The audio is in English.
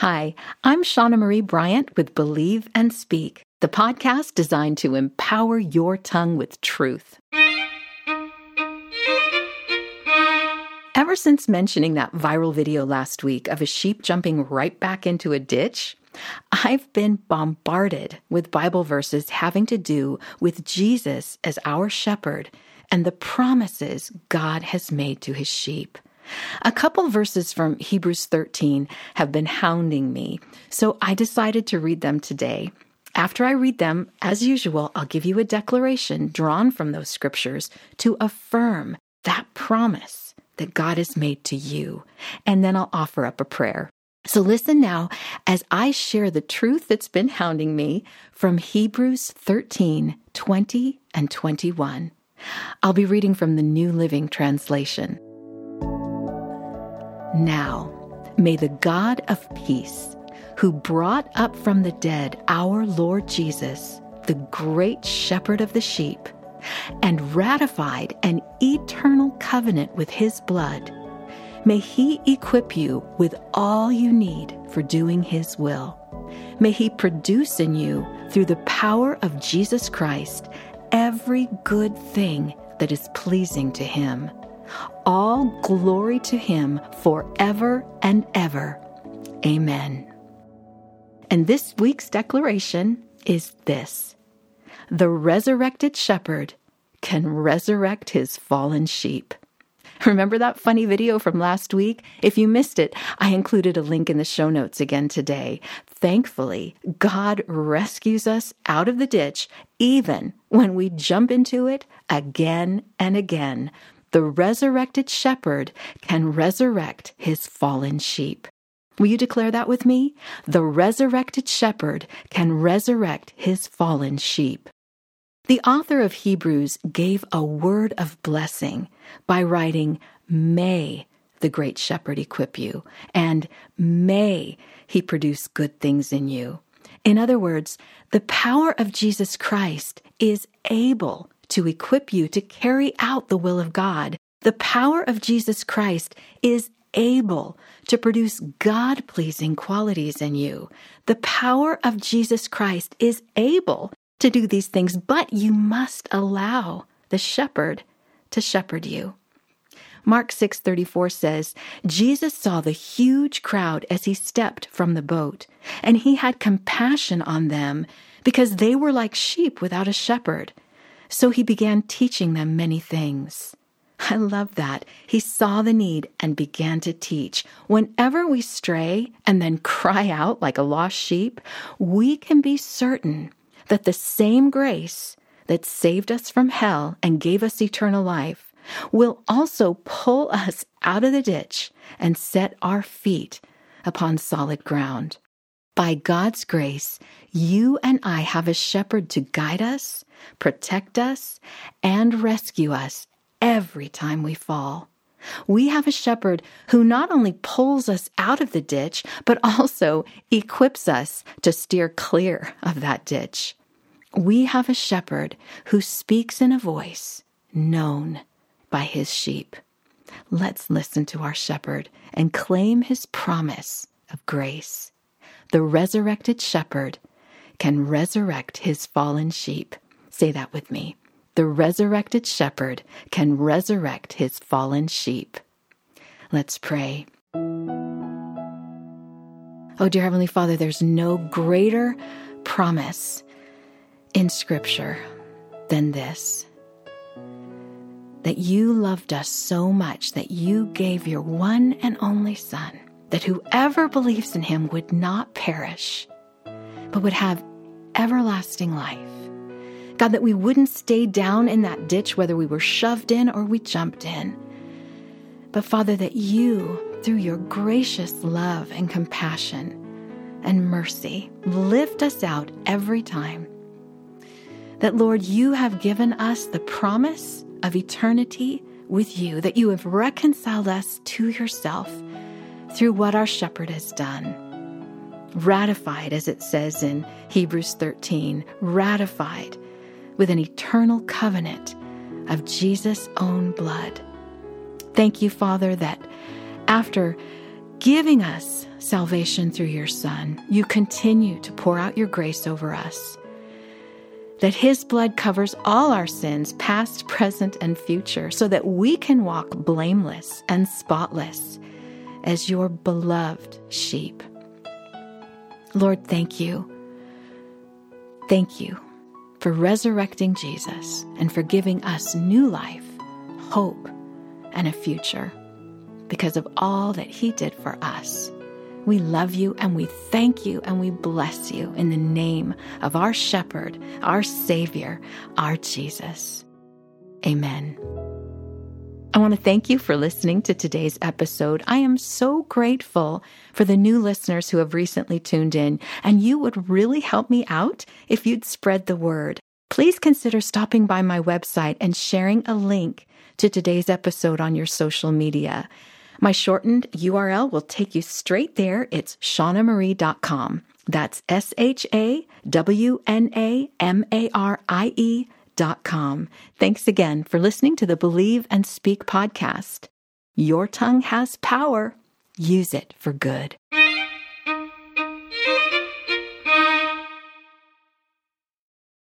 Hi, I'm Shawna Marie Bryant with Believe and Speak, the podcast designed to empower your tongue with truth. Ever since mentioning that viral video last week of a sheep jumping right back into a ditch, I've been bombarded with Bible verses having to do with Jesus as our shepherd and the promises God has made to his sheep. A couple verses from Hebrews 13 have been hounding me, so I decided to read them today. After I read them, as usual, I'll give you a declaration drawn from those scriptures to affirm that promise that God has made to you, and then I'll offer up a prayer. So listen now as I share the truth that's been hounding me from Hebrews 13 20 and 21. I'll be reading from the New Living Translation. Now, may the God of peace, who brought up from the dead our Lord Jesus, the great shepherd of the sheep, and ratified an eternal covenant with his blood, may he equip you with all you need for doing his will. May he produce in you, through the power of Jesus Christ, every good thing that is pleasing to him all glory to him forever and ever. Amen. And this week's declaration is this The resurrected shepherd can resurrect his fallen sheep. Remember that funny video from last week? If you missed it, I included a link in the show notes again today. Thankfully, God rescues us out of the ditch even when we jump into it again and again the resurrected shepherd can resurrect his fallen sheep. Will you declare that with me? The resurrected shepherd can resurrect his fallen sheep. The author of Hebrews gave a word of blessing by writing, May the great shepherd equip you, and may he produce good things in you. In other words, the power of Jesus Christ is able to equip you to carry out the will of God. The power of Jesus Christ is able to produce God pleasing qualities in you. The power of Jesus Christ is able to do these things, but you must allow the shepherd to shepherd you. Mark 6:34 says, Jesus saw the huge crowd as he stepped from the boat, and he had compassion on them because they were like sheep without a shepherd. So he began teaching them many things. I love that. He saw the need and began to teach. Whenever we stray and then cry out like a lost sheep, we can be certain that the same grace that saved us from hell and gave us eternal life will also pull us out of the ditch and set our feet upon solid ground. By God's grace, you and I have a shepherd to guide us, protect us, and rescue us every time we fall. We have a shepherd who not only pulls us out of the ditch, but also equips us to steer clear of that ditch. We have a shepherd who speaks in a voice known by his sheep. Let's listen to our shepherd and claim his promise of grace. The resurrected shepherd can resurrect his fallen sheep. Say that with me. The resurrected shepherd can resurrect his fallen sheep. Let's pray. Oh, dear Heavenly Father, there's no greater promise in Scripture than this that you loved us so much that you gave your one and only Son, that whoever believes in him would not perish, but would have everlasting life. God, that we wouldn't stay down in that ditch, whether we were shoved in or we jumped in. But Father, that you, through your gracious love and compassion and mercy, lift us out every time. That, Lord, you have given us the promise of eternity with you, that you have reconciled us to yourself through what our shepherd has done. Ratified, as it says in Hebrews 13, ratified with an eternal covenant of Jesus' own blood. Thank you, Father, that after giving us salvation through your Son, you continue to pour out your grace over us. That His blood covers all our sins, past, present, and future, so that we can walk blameless and spotless as your beloved sheep. Lord, thank you. Thank you for resurrecting Jesus and for giving us new life, hope, and a future because of all that He did for us. We love you and we thank you and we bless you in the name of our shepherd, our Savior, our Jesus. Amen. I want to thank you for listening to today's episode. I am so grateful for the new listeners who have recently tuned in, and you would really help me out if you'd spread the word. Please consider stopping by my website and sharing a link to today's episode on your social media. My shortened URL will take you straight there. It's shawnamarie.com. That's S H A W N A M A R I E com. Thanks again for listening to the Believe and Speak podcast. Your tongue has power. Use it for good.